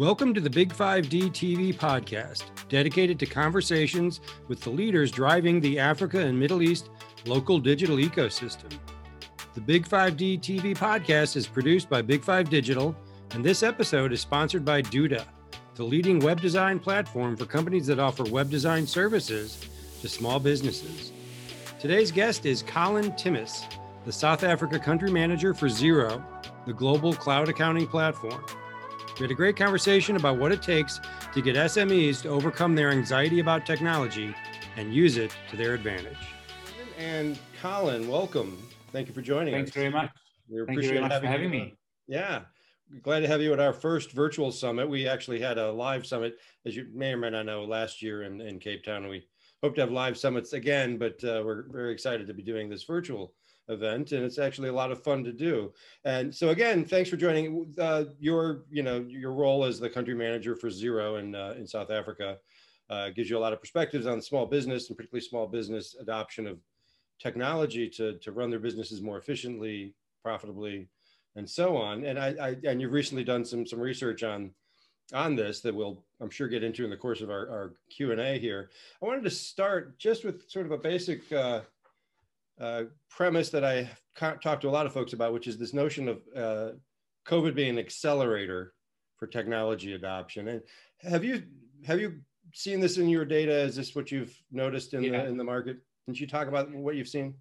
Welcome to the Big 5D TV podcast, dedicated to conversations with the leaders driving the Africa and Middle East local digital ecosystem. The Big 5D TV podcast is produced by Big 5 Digital, and this episode is sponsored by Duda, the leading web design platform for companies that offer web design services to small businesses. Today's guest is Colin Timmis, the South Africa country manager for Xero, the global cloud accounting platform. We had a great conversation about what it takes to get SMEs to overcome their anxiety about technology and use it to their advantage. And Colin, welcome. Thank you for joining Thanks us. very much. We Thank you very much for having me. Yeah. Glad to have you at our first virtual summit. We actually had a live summit, as you may or may not know, last year in, in Cape Town. We hope to have live summits again, but uh, we're very excited to be doing this virtual event and it's actually a lot of fun to do. And so again thanks for joining uh, your you know your role as the country manager for Xero in uh, in south africa. Uh, gives you a lot of perspectives on small business and particularly small business adoption of technology to to run their businesses more efficiently profitably and so on. And i, I and you've recently done some some research on on this that we'll i'm sure get into in the course of our, our q&a here. I wanted to start just with sort of a basic uh, premise that I talked to a lot of folks about, which is this notion of uh, COVID being an accelerator for technology adoption. And have you have you seen this in your data? Is this what you've noticed in yeah. the in the market? Can you talk about what you've seen?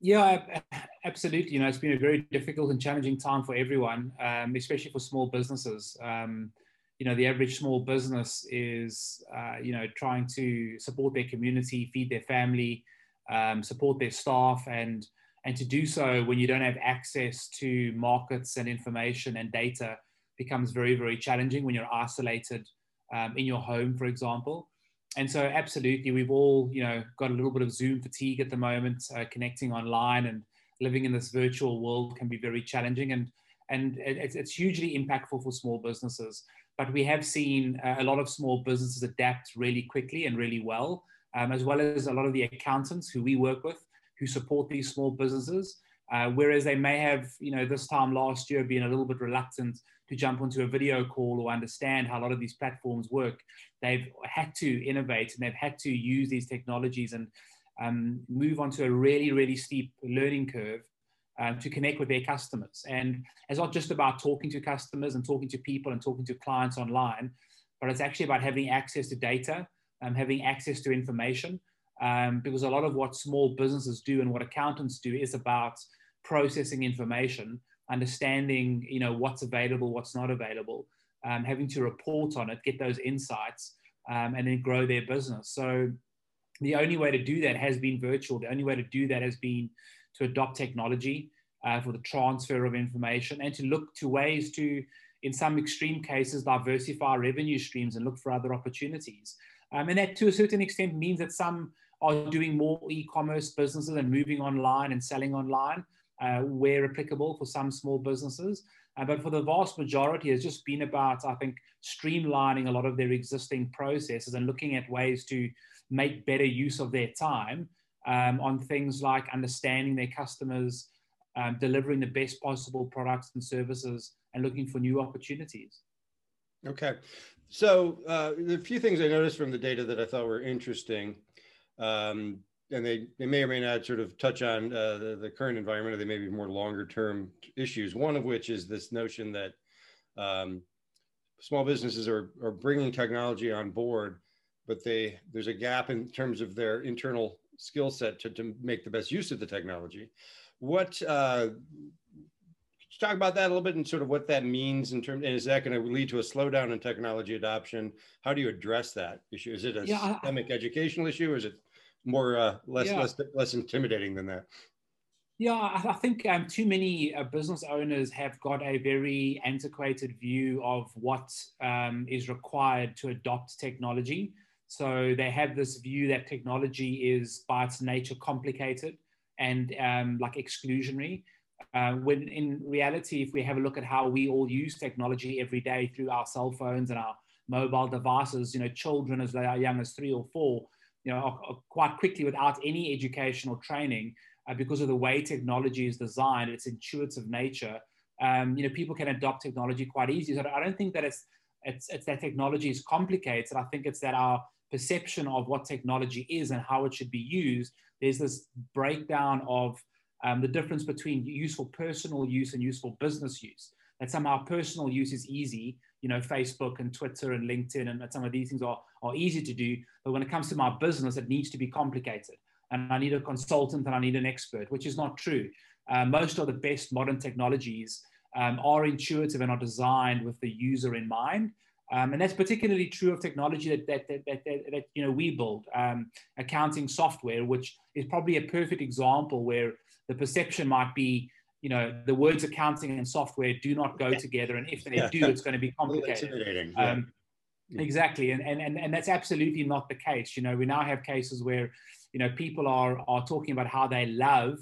Yeah, absolutely. You know, it's been a very difficult and challenging time for everyone, um, especially for small businesses. Um, you know, the average small business is, uh, you know, trying to support their community, feed their family, um, support their staff, and and to do so when you don't have access to markets and information and data becomes very very challenging when you're isolated um, in your home, for example. And so, absolutely, we've all you know got a little bit of Zoom fatigue at the moment. Uh, connecting online and living in this virtual world can be very challenging, and and it's, it's hugely impactful for small businesses. But we have seen uh, a lot of small businesses adapt really quickly and really well um, as well as a lot of the accountants who we work with who support these small businesses. Uh, whereas they may have, you know, this time last year been a little bit reluctant to jump onto a video call or understand how a lot of these platforms work. They've had to innovate and they've had to use these technologies and um, move onto a really, really steep learning curve um, to connect with their customers. And it's not just about talking to customers and talking to people and talking to clients online, but it's actually about having access to data um, having access to information. Um, because a lot of what small businesses do and what accountants do is about processing information, understanding you know what's available, what's not available, um, having to report on it, get those insights, um, and then grow their business. So the only way to do that has been virtual. The only way to do that has been to adopt technology uh, for the transfer of information and to look to ways to, in some extreme cases, diversify revenue streams and look for other opportunities. Um, and that to a certain extent means that some are doing more e-commerce businesses and moving online and selling online uh, where applicable for some small businesses. Uh, but for the vast majority, it's just been about, I think, streamlining a lot of their existing processes and looking at ways to make better use of their time um, on things like understanding their customers, um, delivering the best possible products and services, and looking for new opportunities. Okay. So uh, a few things I noticed from the data that I thought were interesting, um, and they, they may or may not sort of touch on uh, the, the, current environment, or they may be more longer term issues. One of which is this notion that um, small businesses are, are bringing technology on board, but they there's a gap in terms of their internal skill set to, to make the best use of the technology. What uh, talk about that a little bit and sort of what that means in terms, and is that going to lead to a slowdown in technology adoption? How do you address that issue? Is it a yeah, systemic I, educational issue or is it more, uh, less, yeah. less, less intimidating than that? Yeah, I think um, too many uh, business owners have got a very antiquated view of what um, is required to adopt technology. So they have this view that technology is by its nature complicated and um, like exclusionary. Uh, when in reality, if we have a look at how we all use technology every day through our cell phones and our mobile devices, you know, children as they are young as three or four, you know, are, are quite quickly without any educational training, uh, because of the way technology is designed, its intuitive nature, um, you know, people can adopt technology quite easily. So I don't think that it's it's, it's that technology is complicated. I think it's that our perception of what technology is and how it should be used, there's this breakdown of um, the difference between useful personal use and useful business use. That somehow personal use is easy, you know, Facebook and Twitter and LinkedIn and some of these things are, are easy to do. But when it comes to my business, it needs to be complicated. And I need a consultant and I need an expert, which is not true. Uh, most of the best modern technologies um, are intuitive and are designed with the user in mind. Um, and that's particularly true of technology that, that, that, that, that, that you know, we build, um, accounting software, which is probably a perfect example where the perception might be, you know, the words accounting and software do not go together. And if they yeah. do, it's going to be complicated. Yeah. Um, exactly. And, and, and, and that's absolutely not the case. You know, we now have cases where, you know, people are, are talking about how they love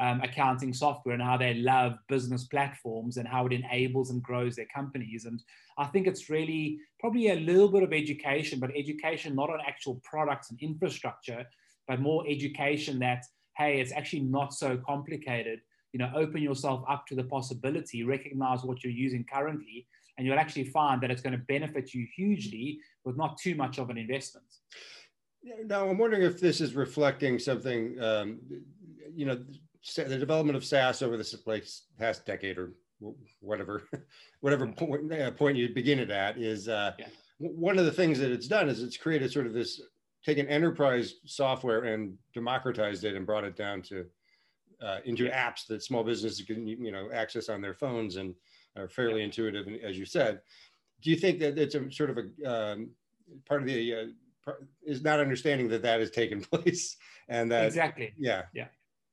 um, accounting software and how they love business platforms and how it enables and grows their companies. And I think it's really probably a little bit of education, but education not on actual products and infrastructure, but more education that, hey, it's actually not so complicated. You know, open yourself up to the possibility, recognize what you're using currently, and you'll actually find that it's going to benefit you hugely with not too much of an investment. Now, I'm wondering if this is reflecting something, um, you know, the development of SaaS over this like past decade or whatever, whatever point, uh, point you begin it at is uh, yeah. one of the things that it's done is it's created sort of this taken enterprise software and democratized it and brought it down to uh, into apps that small businesses can you know access on their phones and are fairly yeah. intuitive as you said do you think that it's a sort of a um, part of the uh, part, is not understanding that that has taken place and that exactly. Yeah. Yeah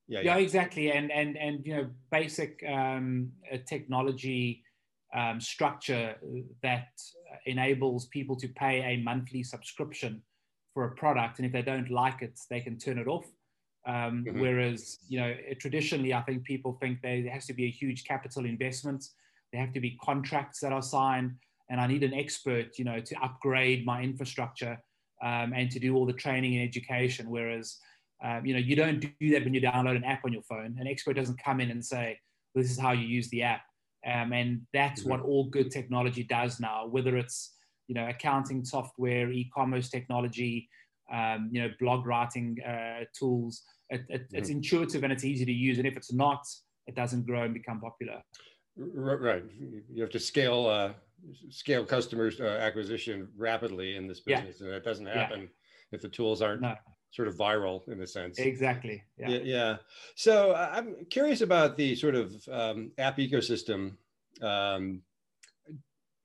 yeah, yeah, exactly. And and and you know, basic um, uh, technology um, structure that enables people to pay a monthly subscription for a product, and if they don't like it, they can turn it off. Um, mm-hmm. Whereas, you know, traditionally, I think people think there has to be a huge capital investment. There have to be contracts that are signed, and I need an expert, you know, to upgrade my infrastructure um, and to do all the training and education. Whereas um, you know, you don't do that when you download an app on your phone. An expert doesn't come in and say, "This is how you use the app," um, and that's mm-hmm. what all good technology does now. Whether it's you know accounting software, e-commerce technology, um, you know, blog writing uh, tools, it, it, mm-hmm. it's intuitive and it's easy to use. And if it's not, it doesn't grow and become popular. Right. You have to scale uh, scale customers uh, acquisition rapidly in this business, yeah. and that doesn't happen yeah. if the tools aren't no sort of viral in a sense. Exactly. Yeah. yeah. yeah. So I'm curious about the sort of um, app ecosystem. Um,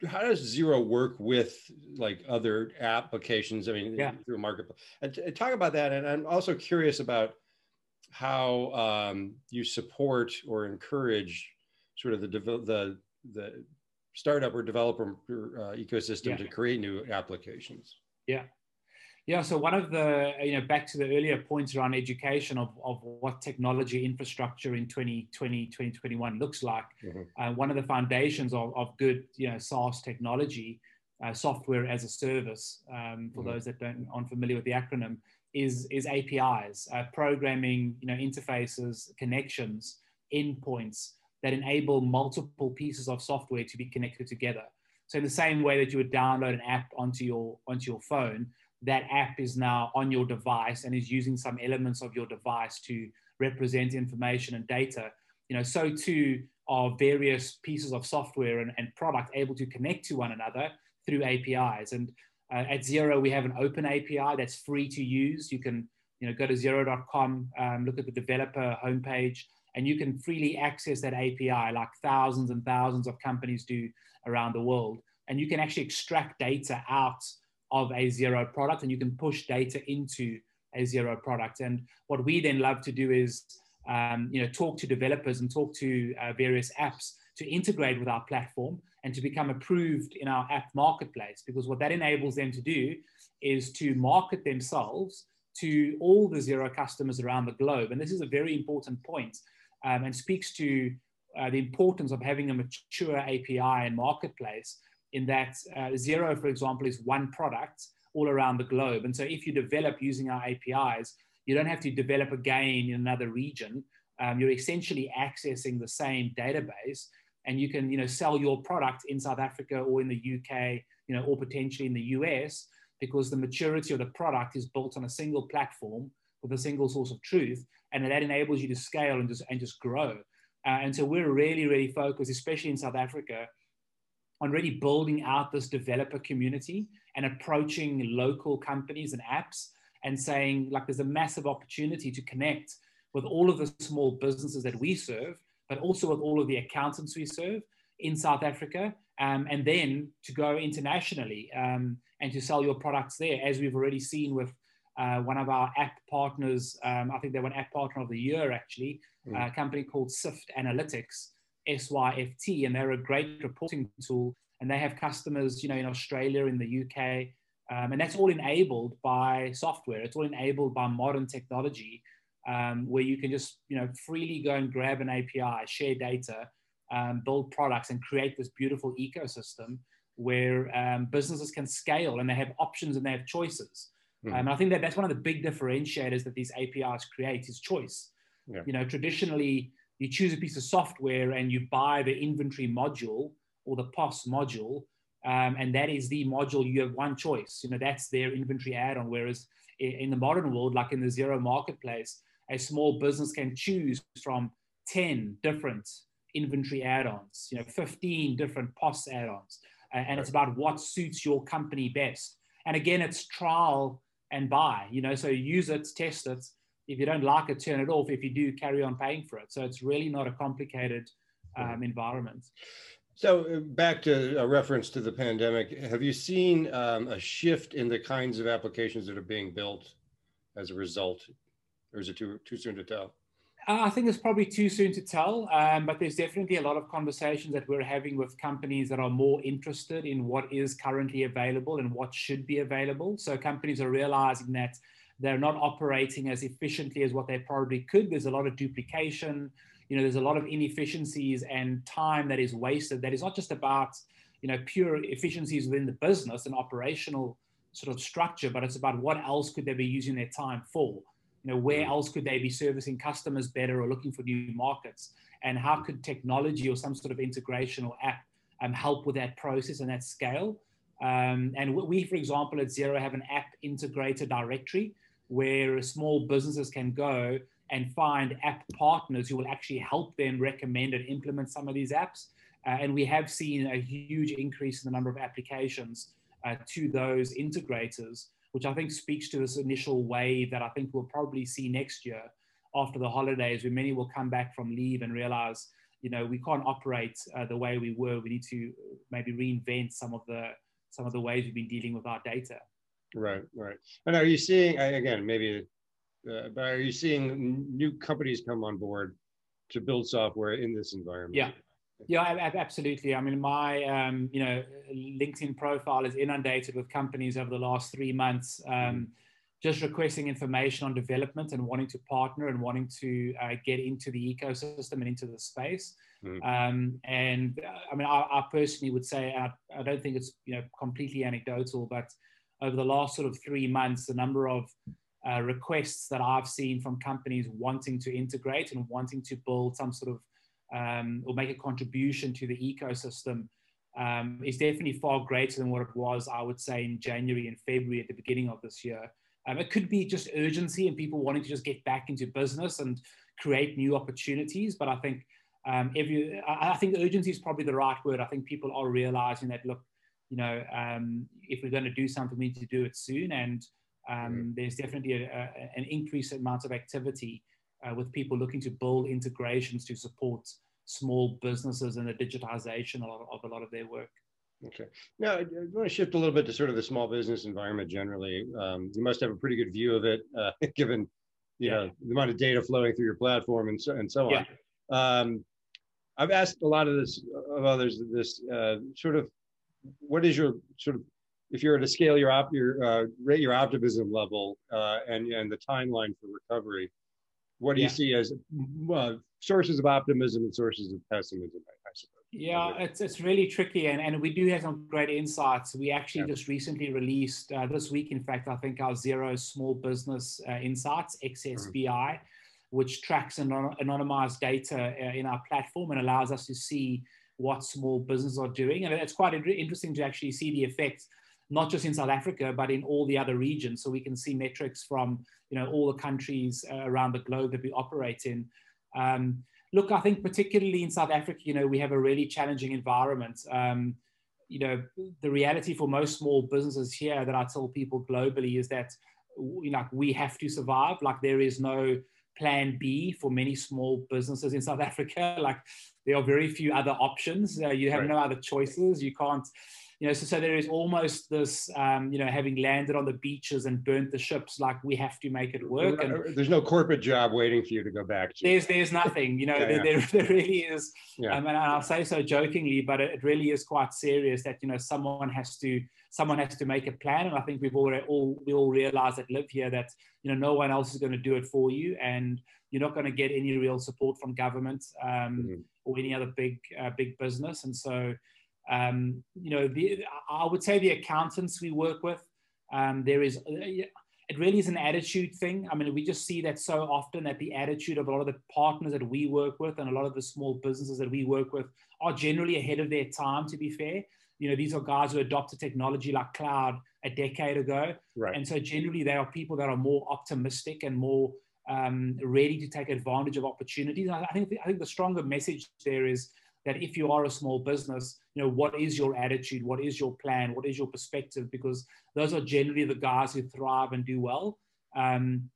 how does Xero work with like other applications? I mean, yeah. through a marketplace. And, and talk about that. And I'm also curious about how um, you support or encourage sort of the the the startup or developer uh, ecosystem yeah. to create new applications. Yeah. Yeah, so one of the, you know, back to the earlier points around education of, of what technology infrastructure in 2020, 2021 looks like. Mm-hmm. Uh, one of the foundations of, of good, you know, SaaS technology, uh, software as a service, um, for mm-hmm. those that don't, aren't familiar with the acronym, is, is APIs, uh, programming, you know, interfaces, connections, endpoints that enable multiple pieces of software to be connected together. So in the same way that you would download an app onto your, onto your phone, that app is now on your device and is using some elements of your device to represent information and data, you know, so too are various pieces of software and, and product able to connect to one another through APIs. And uh, at Xero, we have an open API that's free to use. You can, you know, go to xero.com, um, look at the developer homepage, and you can freely access that API like thousands and thousands of companies do around the world. And you can actually extract data out of a Xero product and you can push data into a Xero product. And what we then love to do is, um, you know, talk to developers and talk to uh, various apps to integrate with our platform and to become approved in our app marketplace. Because what that enables them to do is to market themselves to all the Xero customers around the globe. And this is a very important point, um, and speaks to uh, the importance of having a mature API and marketplace in that uh, Xero, for example, is one product all around the globe. And so if you develop using our APIs, you don't have to develop again in another region. Um, you're essentially accessing the same database and you can you know sell your product in South Africa or in the UK, you know, or potentially in the US because the maturity of the product is built on a single platform with a single source of truth, and that enables you to scale and just and just grow. Uh, and so we're really really focused, especially in South Africa, on really building out this developer community and approaching local companies and apps and saying like there's a massive opportunity to connect with all of the small businesses that we serve but also with all of the accountants we serve in South Africa, um, and then to go internationally um, and to sell your products there, as we've already seen with uh, one of our app partners. Um, I think they were an app partner of the year, actually, mm. a company called Syft Analytics, SYFT, and they're a great reporting tool. And they have customers, you know, in Australia, in the UK, um, and that's all enabled by software. It's all enabled by modern technology um, where you can just you know freely go and grab an API, share data, um, build products, and create this beautiful ecosystem where um, businesses can scale and they have options and they have choices. Mm. Um, I think that that's one of the big differentiators that these APIs create is choice. Yeah. You know, traditionally you choose a piece of software and you buy the inventory module or the POS module, um, and that is the module you have one choice. You know, that's their inventory add-on. Whereas in the modern world, like in the Xero marketplace, a small business can choose from 10 different inventory add-ons, you know, 15 different POS add-ons. Uh, and it's about what suits your company best. And again, it's trial and buy, you know, so use it, test it. If you don't like it, turn it off. If you do, carry on paying for it. So it's really not a complicated um, environment. So uh, back to a reference to the pandemic, have you seen um, a shift in the kinds of applications that are being built as a result or is it too too soon to tell? Uh, I think it's probably too soon to tell, um, but there's definitely a lot of conversations that we're having with companies that are more interested in what is currently available and what should be available. So companies are realizing that they're not operating as efficiently as what they probably could. There's a lot of duplication. You know, there's a lot of inefficiencies and time that is wasted. That is not just about you know pure efficiencies within the business and operational sort of structure, but it's about what else could they be using their time for. You know, where mm. else could they be servicing customers better or looking for new markets? And how could technology or some sort of integration or app um, help with that process and that scale? Um, and we, for example, at Xero have an app integrator directory where small businesses can go and find app partners who will actually help them recommend and implement some of these apps. Uh, and we have seen a huge increase in the number of applications uh, to those integrators which I think speaks to this initial wave that I think we'll probably see next year after the holidays, where many will come back from leave and realize, you know, we can't operate uh, the way we were. We need to maybe reinvent some of the some of the ways we've been dealing with our data. Right, right. And are you seeing again, maybe, uh, but are you seeing new companies come on board to build software in this environment? Yeah, yeah, absolutely. I mean, my um, you know LinkedIn profile is inundated with companies over the last three months, um, mm-hmm. just requesting information on development and wanting to partner and wanting to uh, get into the ecosystem and into the space. Mm-hmm. Um, and uh, I mean, I, I, personally would say I, I don't think it's you know completely anecdotal, but over the last sort of three months, the number of uh, requests that I've seen from companies wanting to integrate and wanting to build some sort of um, or make a contribution to the ecosystem um, is definitely far greater than what it was, I would say, in January and February at the beginning of this year. Um, it could be just urgency and people wanting to just get back into business and create new opportunities. But I think um, every, I, I think urgency is probably the right word. I think people are realizing that look, you know, um, if we're going to do something, we need to do it soon. And um, mm-hmm. there's definitely a, a, an increased amount of activity uh, with people looking to build integrations to support small businesses and the digitization of, of a lot of their work. Okay. Now, I want to shift a little bit to sort of the small business environment generally. Um, you must have a pretty good view of it, uh, given you yeah. know the amount of data flowing through your platform and so and so on. Yeah. Um, I've asked a lot of this of others this uh, sort of what is your sort of if you're at a scale your op your uh, rate your optimism level uh, and and the timeline for recovery, what do yeah. you see as sources of optimism and sources of pessimism? I, suppose. Yeah, it's, it's really tricky, and, and we do have some great insights. We actually yeah. just recently released uh, this week, in fact, I think our Xero Small Business uh, Insights XSBI. Mm-hmm. Which tracks anon- anonymized data uh, in our platform and allows us to see what small businesses are doing. And it's quite interesting to actually see the effects, not just in South Africa, but in all the other regions. So we can see metrics from you know all the countries uh, around the globe that we operate in. Um, look, I think particularly in South Africa, you know, we have a really challenging environment. Um, you know, the reality for most small businesses here that I tell people globally is that, you know, we have to survive. Like there is no plan B for many small businesses in South Africa. Like there are very few other options. Uh, you have right. no other choices. You can't, you know, so, so there is almost this, um, you know, having landed on the beaches and burnt the ships, like we have to make it work. And there's no corporate job waiting for you to go back to. There's, there's nothing, you know, yeah, there, yeah. There, there, really is. Yeah. Um, and I'll say so jokingly, but it, really is quite serious that, you know, someone has to, someone has to make a plan. And I think we've already all, we all realize that live here that, you know, no one else is going to do it for you. And you're not going to get any real support from government um, mm-hmm. or any other big, uh, big business. And so, um, you know, the, I would say the accountants we work with, um, there is, uh, it really is an attitude thing. I mean, we just see that so often that the attitude of a lot of the partners that we work with and a lot of the small businesses that we work with are generally ahead of their time, to be fair. You know, these are guys who adopted technology like cloud a decade ago. Right. And so generally they are people that are more optimistic and more um, ready to take advantage of opportunities. I think, I think the stronger message there is that if you are a small business, you know, what is your attitude? What is your plan? What is your perspective? Because those are generally the guys who thrive and do well. Um,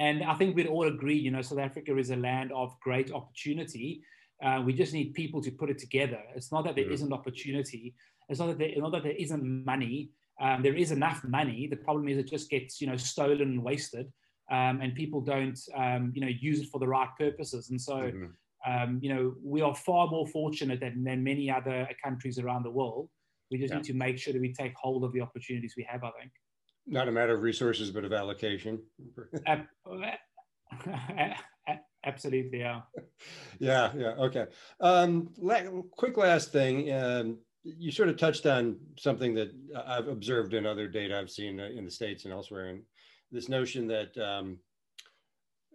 and I think we'd all agree, you know, South Africa is a land of great opportunity. Uh, we just need people to put it together. It's not that there mm-hmm. not opportunity. It's not that there, not that there isn't money. Um, there is enough money. The problem is it just gets, you know, stolen and wasted, um, and people don't, um, you know, use it for the right purposes. And so, mm-hmm um, you know, we are far more fortunate than, than many other countries around the world. We just yeah. need to make sure that we take hold of the opportunities we have, I think. Not a matter of resources, but of allocation. Absolutely, yeah. yeah, yeah, okay. Um, quick last thing. Um, you sort of touched on something that I've observed in other data I've seen in the States and elsewhere, and this notion that um,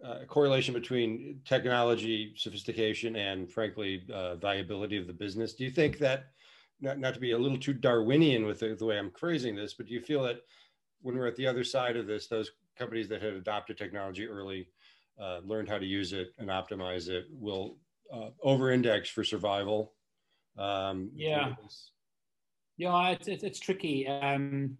uh, correlation between technology sophistication and frankly uh, viability of the business. Do you think that not, not to be a little too darwinian with the, the, way i'm phrasing this but do you feel that when we're at the other side of this those companies that had adopted technology early uh, learned how to use it and optimize it will uh, over index for survival? Um, yeah. yeah it's, it's, it's tricky. Um,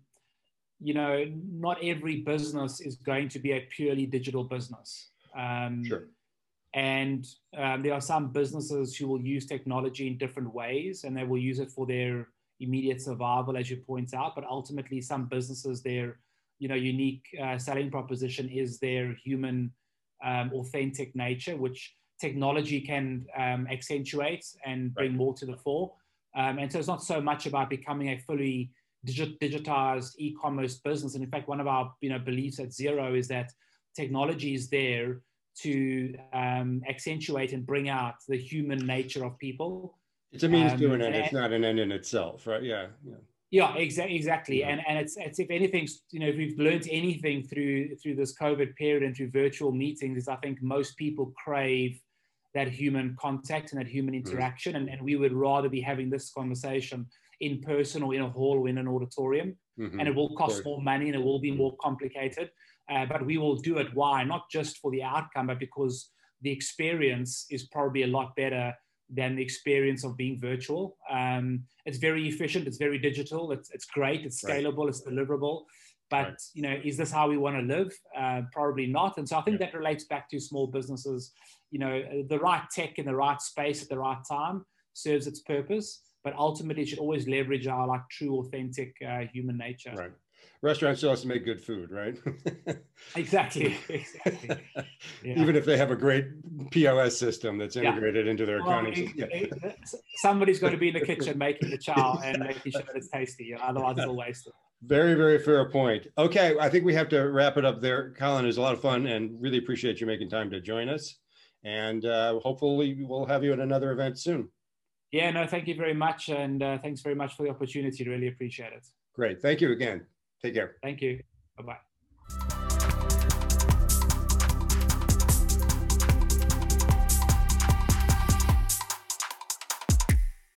you know, not every business is going to be a purely digital business. Um, sure. And um, there are some businesses who will use technology in different ways and they will use it for their immediate survival, as you point out. But ultimately, some businesses, their you know, unique uh, selling proposition is their human, um, authentic nature, which technology can um, accentuate and bring right. more to the fore. Um, and so it's not so much about becoming a fully digitized e-commerce business. And in fact, one of our you know beliefs at Xero is that technology is there to um, accentuate and bring out the human nature of people. It's a means um, to an end. It's not an end in itself, right? Yeah. Yeah. Yeah, exa- exactly. Yeah. And and it's it's if anything, you know, if we've learned anything through through this COVID period and through virtual meetings, is I think most people crave that human contact and that human mm. interaction. Mm. And, and we would rather be having this conversation in person or in a hall or in an auditorium. Mm-hmm. And it will cost more money and it will be more complicated. Uh, but we will do it. Why? Not just for the outcome, but because the experience is probably a lot better than the experience of being virtual. Um, it's very efficient. It's very digital. It's, it's great. It's scalable. Right. It's deliverable. But right. you know, is this how we want to live? Uh, probably not. And so I think yeah. that relates back to small businesses. You know, the right tech in the right space at the right time serves its purpose. But ultimately, it should always leverage our like true, authentic uh, human nature. Right restaurant still has to make good food, right? exactly. exactly. Yeah. Even if they have a great POS system that's integrated yeah. into their well, accounting system. Yeah. Somebody's got to be in the kitchen making the chow and making sure that it's tasty. Otherwise, it's all wasted. Very, very fair point. Okay, I think we have to wrap it up there. Colin, is a lot of fun and really appreciate you making time to join us. And uh, hopefully, we'll have you at another event soon. Yeah, no, thank you very much. And uh, thanks very much for the opportunity. Really appreciate it. Great. Thank you again. Take care. Thank you. Bye bye.